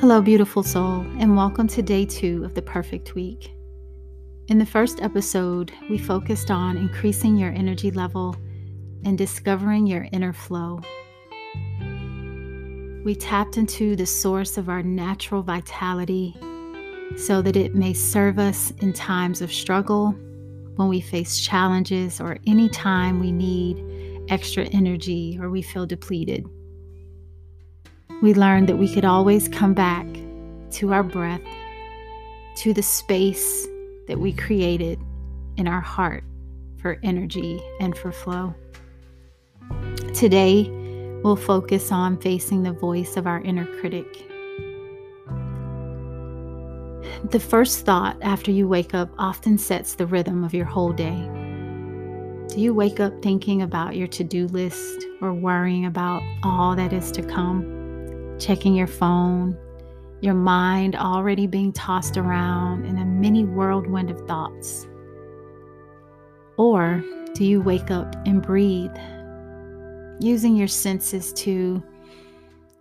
Hello, beautiful soul, and welcome to day two of the perfect week. In the first episode, we focused on increasing your energy level and discovering your inner flow. We tapped into the source of our natural vitality so that it may serve us in times of struggle, when we face challenges, or any time we need extra energy or we feel depleted we learned that we could always come back to our breath, to the space that we created in our heart for energy and for flow. Today, we'll focus on facing the voice of our inner critic. The first thought after you wake up often sets the rhythm of your whole day. Do you wake up thinking about your to do list or worrying about all that is to come? Checking your phone, your mind already being tossed around in a mini whirlwind of thoughts? Or do you wake up and breathe, using your senses to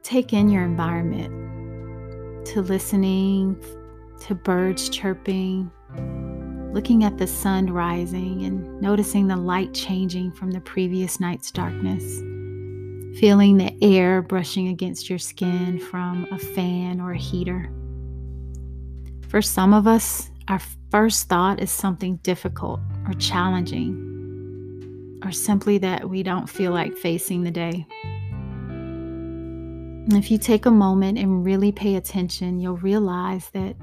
take in your environment, to listening to birds chirping, looking at the sun rising and noticing the light changing from the previous night's darkness? Feeling the air brushing against your skin from a fan or a heater. For some of us, our first thought is something difficult or challenging, or simply that we don't feel like facing the day. And if you take a moment and really pay attention, you'll realize that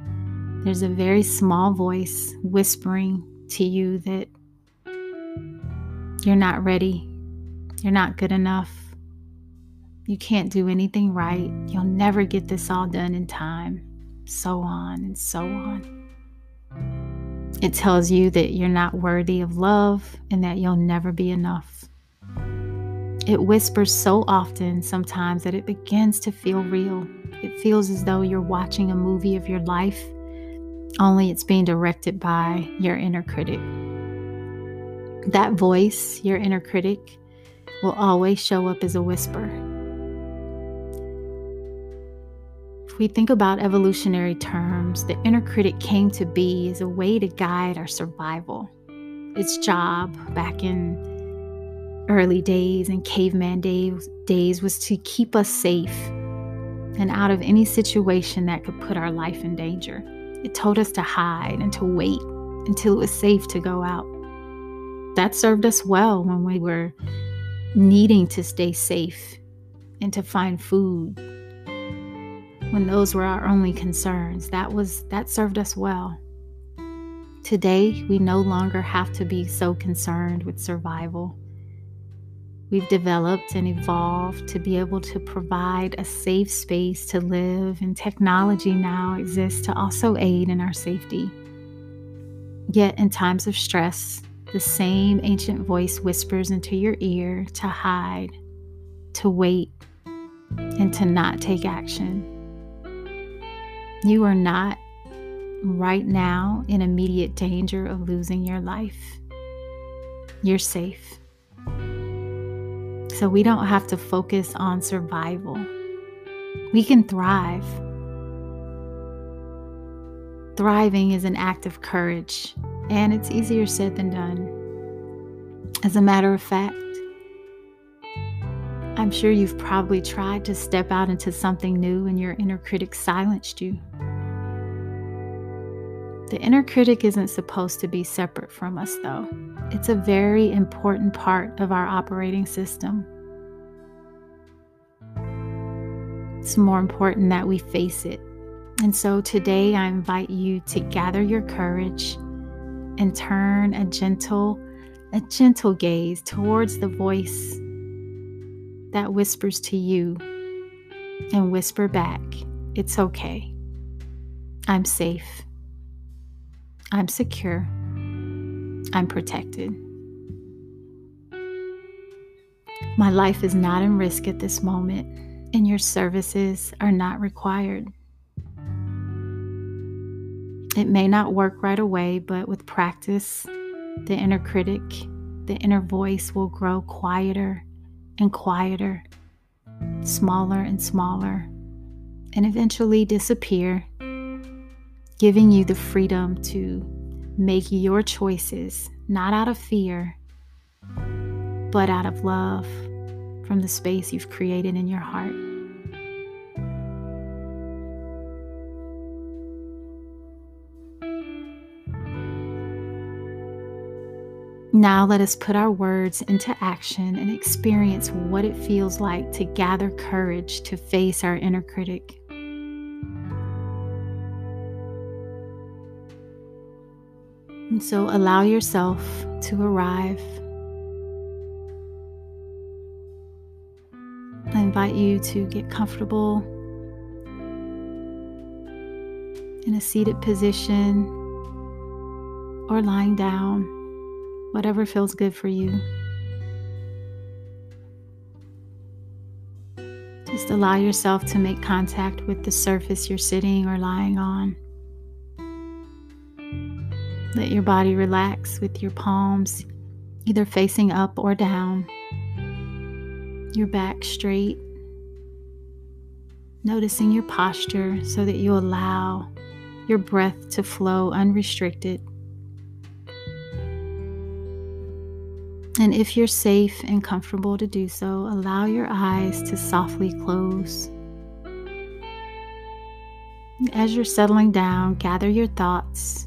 there's a very small voice whispering to you that you're not ready, you're not good enough, you can't do anything right. You'll never get this all done in time. So on and so on. It tells you that you're not worthy of love and that you'll never be enough. It whispers so often sometimes that it begins to feel real. It feels as though you're watching a movie of your life, only it's being directed by your inner critic. That voice, your inner critic, will always show up as a whisper If we think about evolutionary terms, the inner critic came to be as a way to guide our survival. Its job back in early days and caveman days, days was to keep us safe and out of any situation that could put our life in danger. It told us to hide and to wait until it was safe to go out. That served us well when we were needing to stay safe and to find food when those were our only concerns. That was that served us well. Today, we no longer have to be so concerned with survival. We've developed and evolved to be able to provide a safe space to live, and technology now exists to also aid in our safety. Yet, in times of stress, the same ancient voice whispers into your ear to hide, to wait, and to not take action. You are not right now in immediate danger of losing your life. You're safe. So we don't have to focus on survival. We can thrive. Thriving is an act of courage, and it's easier said than done. As a matter of fact, I'm sure you've probably tried to step out into something new and your inner critic silenced you. The inner critic isn't supposed to be separate from us, though. It's a very important part of our operating system. It's more important that we face it. And so today I invite you to gather your courage and turn a gentle, a gentle gaze towards the voice that whispers to you and whisper back, It's okay. I'm safe. I'm secure. I'm protected. My life is not in risk at this moment, and your services are not required. It may not work right away, but with practice, the inner critic, the inner voice will grow quieter and quieter, smaller and smaller, and eventually disappear, giving you the freedom to make your choices, not out of fear, but out of love from the space you've created in your heart. Now let us put our words into action and experience what it feels like to gather courage to face our inner critic. And so allow yourself to arrive. I invite you to get comfortable in a seated position or lying down whatever feels good for you. Just allow yourself to make contact with the surface you're sitting or lying on. Let your body relax with your palms either facing up or down, your back straight. Noticing your posture so that you allow your breath to flow unrestricted. And if you're safe and comfortable to do so, allow your eyes to softly close. As you're settling down, gather your thoughts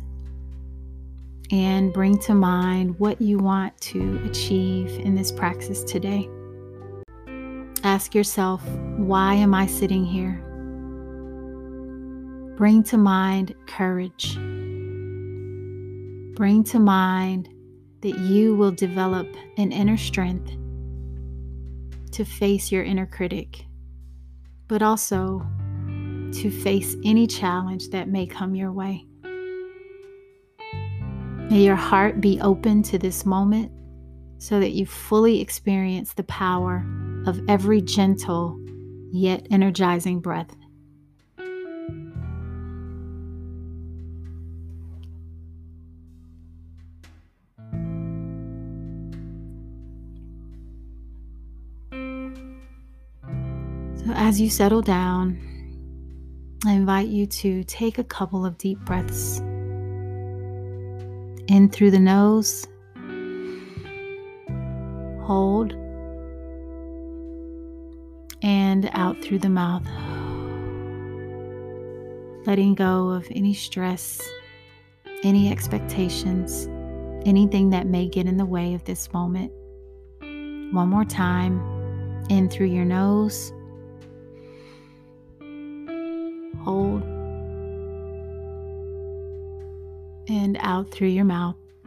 and bring to mind what you want to achieve in this praxis today. Ask yourself, why am I sitting here? Bring to mind courage. Bring to mind that you will develop an inner strength to face your inner critic, but also to face any challenge that may come your way. May your heart be open to this moment so that you fully experience the power of every gentle yet energizing breath. As you settle down, I invite you to take a couple of deep breaths in through the nose, hold, and out through the mouth. Letting go of any stress, any expectations, anything that may get in the way of this moment. One more time, in through your nose hold, and out through your mouth,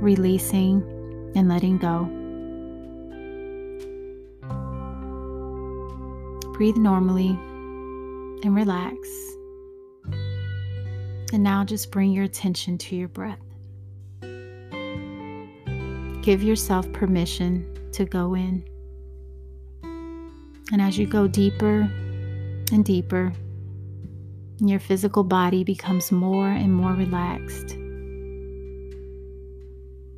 releasing and letting go. Breathe normally and relax. And now just bring your attention to your breath. Give yourself permission to go in. And as you go deeper and deeper. And your physical body becomes more and more relaxed.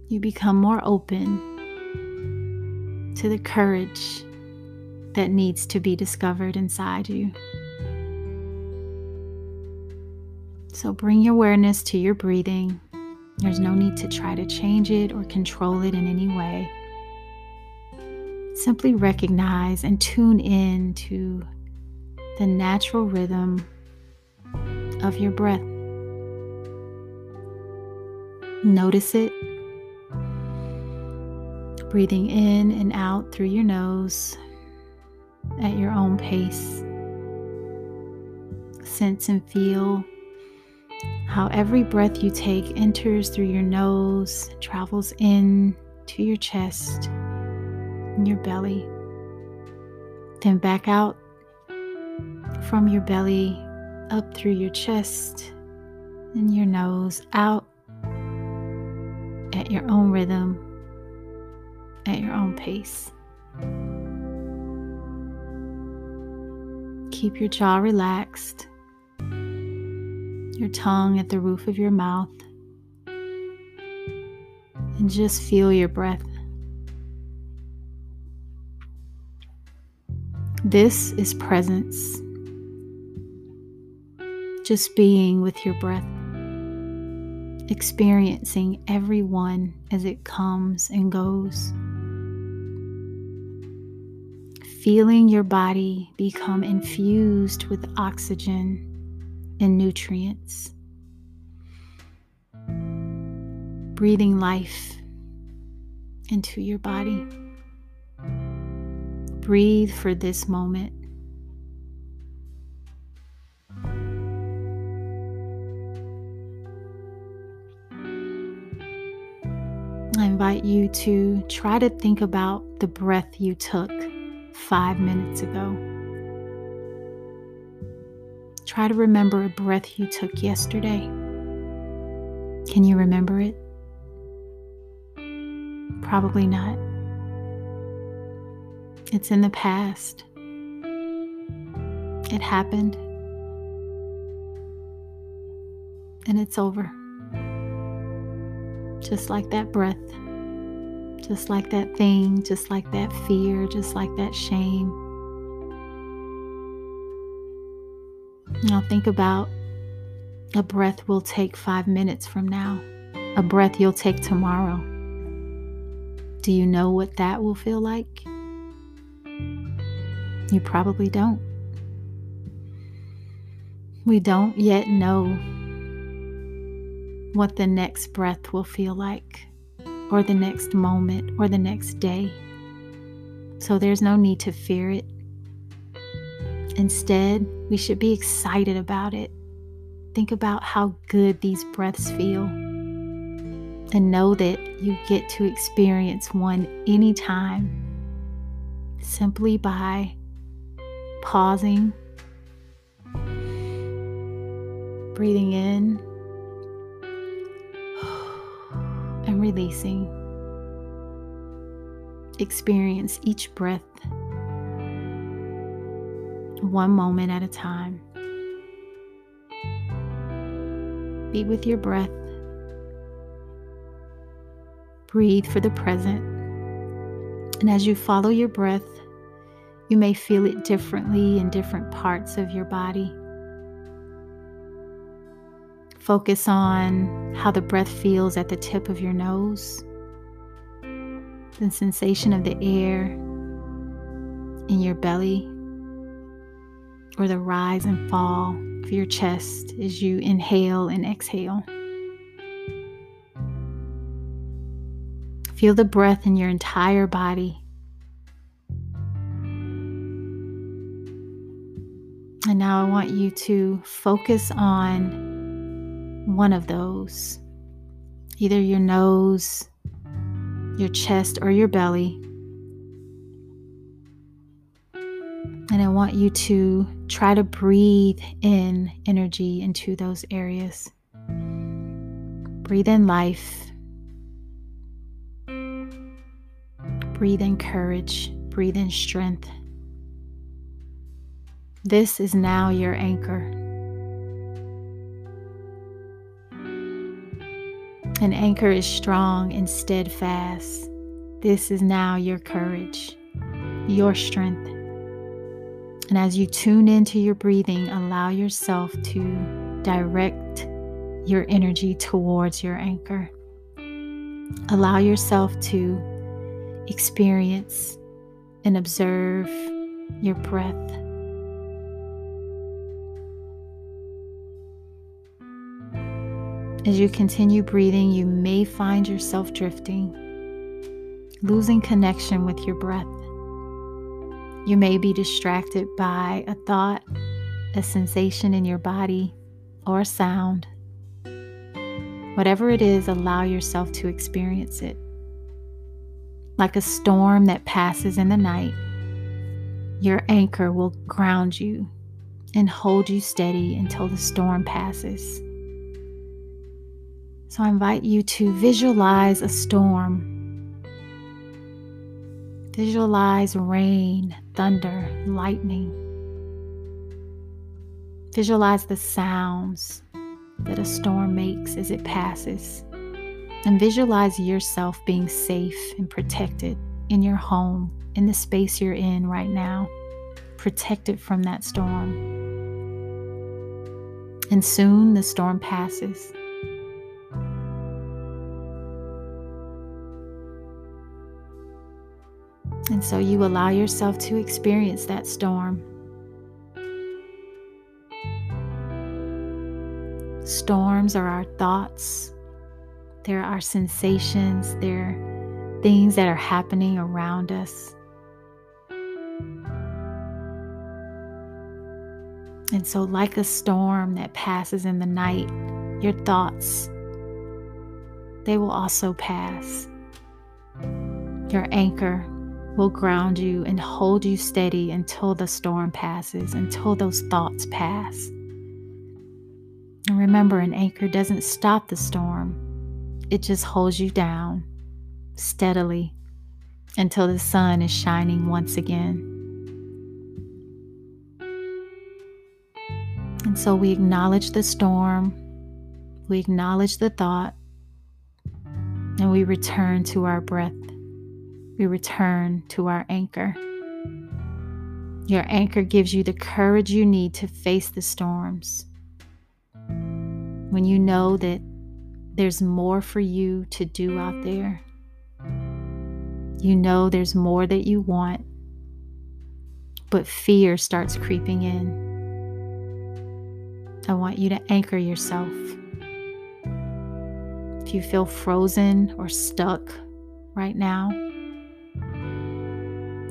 You become more open to the courage that needs to be discovered inside you. So bring your awareness to your breathing. There's no need to try to change it or control it in any way. Simply recognize and tune in to the natural rhythm of your breath. Notice it. Breathing in and out through your nose at your own pace. Sense and feel how every breath you take enters through your nose, travels in to your chest and your belly, then back out from your belly up through your chest and your nose out at your own rhythm, at your own pace. Keep your jaw relaxed, your tongue at the roof of your mouth, and just feel your breath. This is presence just being with your breath, experiencing every one as it comes and goes. Feeling your body become infused with oxygen and nutrients. Breathing life into your body. Breathe for this moment. I invite you to try to think about the breath you took five minutes ago. Try to remember a breath you took yesterday. Can you remember it? Probably not. It's in the past. It happened. And it's over. Just like that breath, just like that thing, just like that fear, just like that shame. Now think about a breath we'll take five minutes from now, a breath you'll take tomorrow. Do you know what that will feel like? You probably don't. We don't yet know what the next breath will feel like, or the next moment, or the next day. So there's no need to fear it. Instead, we should be excited about it. Think about how good these breaths feel. And know that you get to experience one anytime simply by pausing, breathing in, and releasing. Experience each breath one moment at a time. Be with your breath. Breathe for the present. And as you follow your breath, you may feel it differently in different parts of your body. Focus on how the breath feels at the tip of your nose, the sensation of the air in your belly, or the rise and fall of your chest as you inhale and exhale. Feel the breath in your entire body And now I want you to focus on one of those either your nose, your chest, or your belly. And I want you to try to breathe in energy into those areas. Breathe in life. Breathe in courage. Breathe in strength. This is now your anchor. An anchor is strong and steadfast. This is now your courage, your strength. And as you tune into your breathing, allow yourself to direct your energy towards your anchor. Allow yourself to experience and observe your breath As you continue breathing, you may find yourself drifting, losing connection with your breath. You may be distracted by a thought, a sensation in your body, or a sound. Whatever it is, allow yourself to experience it. Like a storm that passes in the night, your anchor will ground you and hold you steady until the storm passes. So I invite you to visualize a storm. Visualize rain, thunder, lightning. Visualize the sounds that a storm makes as it passes. And visualize yourself being safe and protected in your home, in the space you're in right now, protected from that storm. And soon the storm passes. And so you allow yourself to experience that storm. Storms are our thoughts, there are our sensations, there are things that are happening around us. And so, like a storm that passes in the night, your thoughts, they will also pass. Your anchor will ground you and hold you steady until the storm passes, until those thoughts pass. And remember, an anchor doesn't stop the storm, it just holds you down steadily until the sun is shining once again. And so we acknowledge the storm, we acknowledge the thought, and we return to our breath. We return to our anchor. Your anchor gives you the courage you need to face the storms. When you know that there's more for you to do out there, you know there's more that you want, but fear starts creeping in. I want you to anchor yourself. If you feel frozen or stuck right now,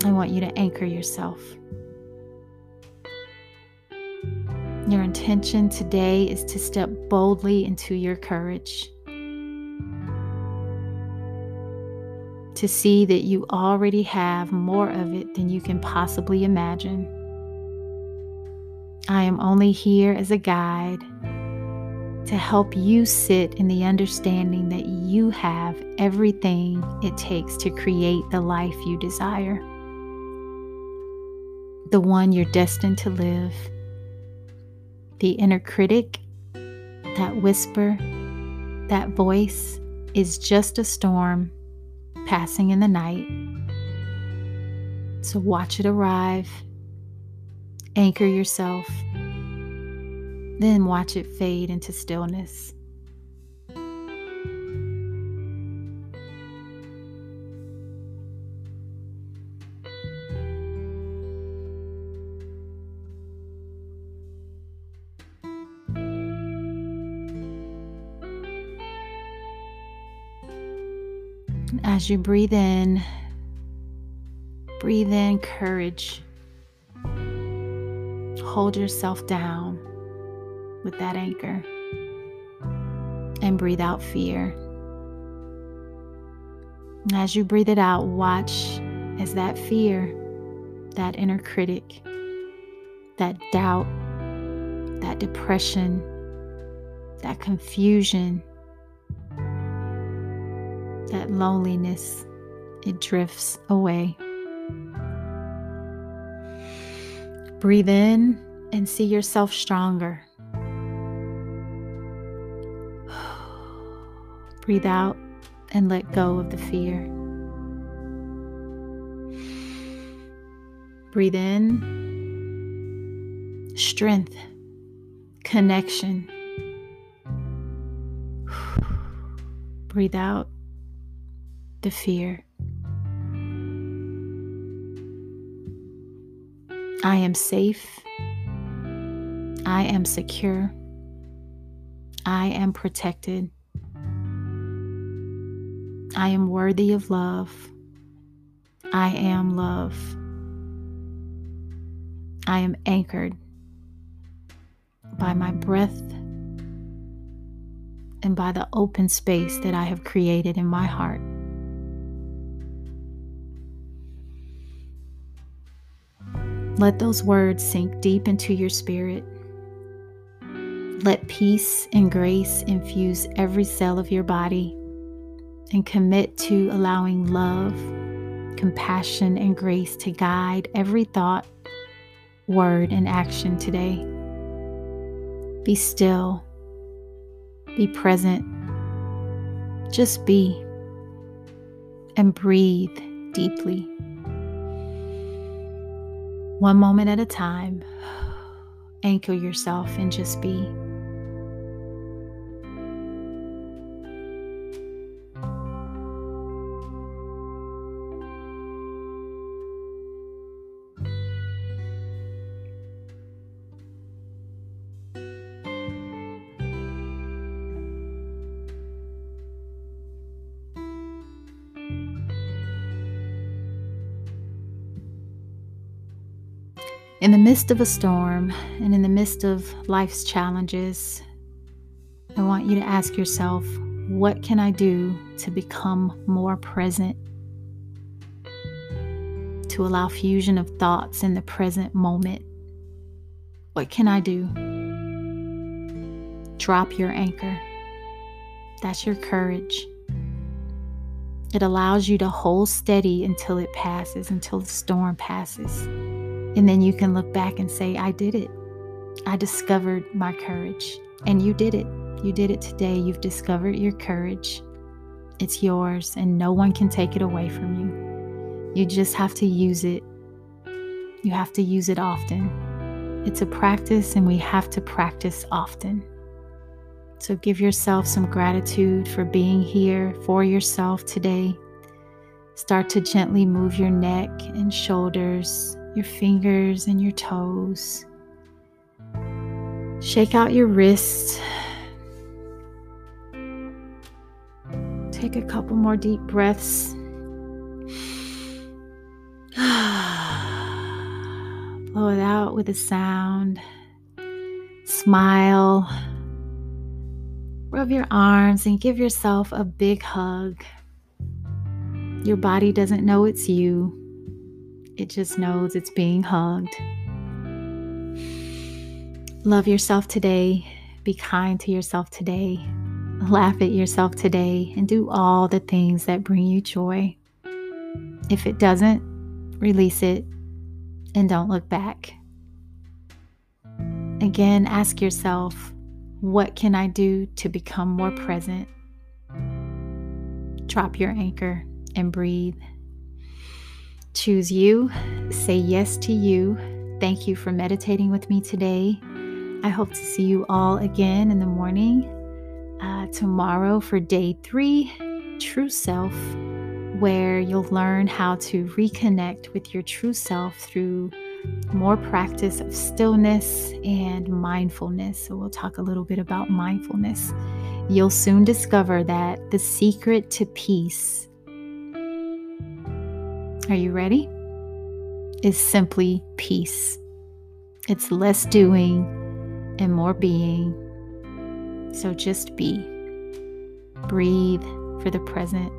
I want you to anchor yourself. Your intention today is to step boldly into your courage. To see that you already have more of it than you can possibly imagine. I am only here as a guide to help you sit in the understanding that you have everything it takes to create the life you desire, the one you're destined to live. The inner critic, that whisper, that voice is just a storm passing in the night. So watch it arrive Anchor yourself, then watch it fade into stillness. As you breathe in, breathe in courage hold yourself down with that anchor and breathe out fear. as you breathe it out, watch as that fear, that inner critic, that doubt, that depression, that confusion, that loneliness, it drifts away. Breathe in and see yourself stronger. Breathe out and let go of the fear. Breathe in strength, connection. Breathe out the fear. I am safe. I am secure. I am protected. I am worthy of love. I am love. I am anchored by my breath and by the open space that I have created in my heart. Let those words sink deep into your spirit. Let peace and grace infuse every cell of your body and commit to allowing love, compassion, and grace to guide every thought, word, and action today. Be still, be present, just be, and breathe deeply. One moment at a time, anchor yourself and just be. Midst of a storm and in the midst of life's challenges, I want you to ask yourself, what can I do to become more present? To allow fusion of thoughts in the present moment. What can I do? Drop your anchor. That's your courage. It allows you to hold steady until it passes, until the storm passes. And then you can look back and say, I did it. I discovered my courage. And you did it. You did it today. You've discovered your courage. It's yours, and no one can take it away from you. You just have to use it. You have to use it often. It's a practice, and we have to practice often. So give yourself some gratitude for being here for yourself today. Start to gently move your neck and shoulders, your fingers and your toes. Shake out your wrists. Take a couple more deep breaths. Blow it out with a sound. Smile. Rub your arms and give yourself a big hug. Your body doesn't know it's you, it just knows it's being hugged. Love yourself today. Be kind to yourself today. Laugh at yourself today and do all the things that bring you joy. If it doesn't, release it and don't look back. Again, ask yourself what can I do to become more present? Drop your anchor and breathe. Choose you. Say yes to you. Thank you for meditating with me today. I hope to see you all again in the morning uh, tomorrow for day three, True Self, where you'll learn how to reconnect with your true self through more practice of stillness and mindfulness. So, we'll talk a little bit about mindfulness. You'll soon discover that the secret to peace, are you ready? Is simply peace. It's less doing and more being. So, just be. Breathe for the present,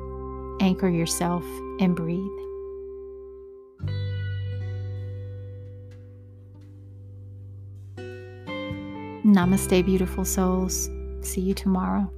anchor yourself, and breathe. Namaste, beautiful souls. See you tomorrow.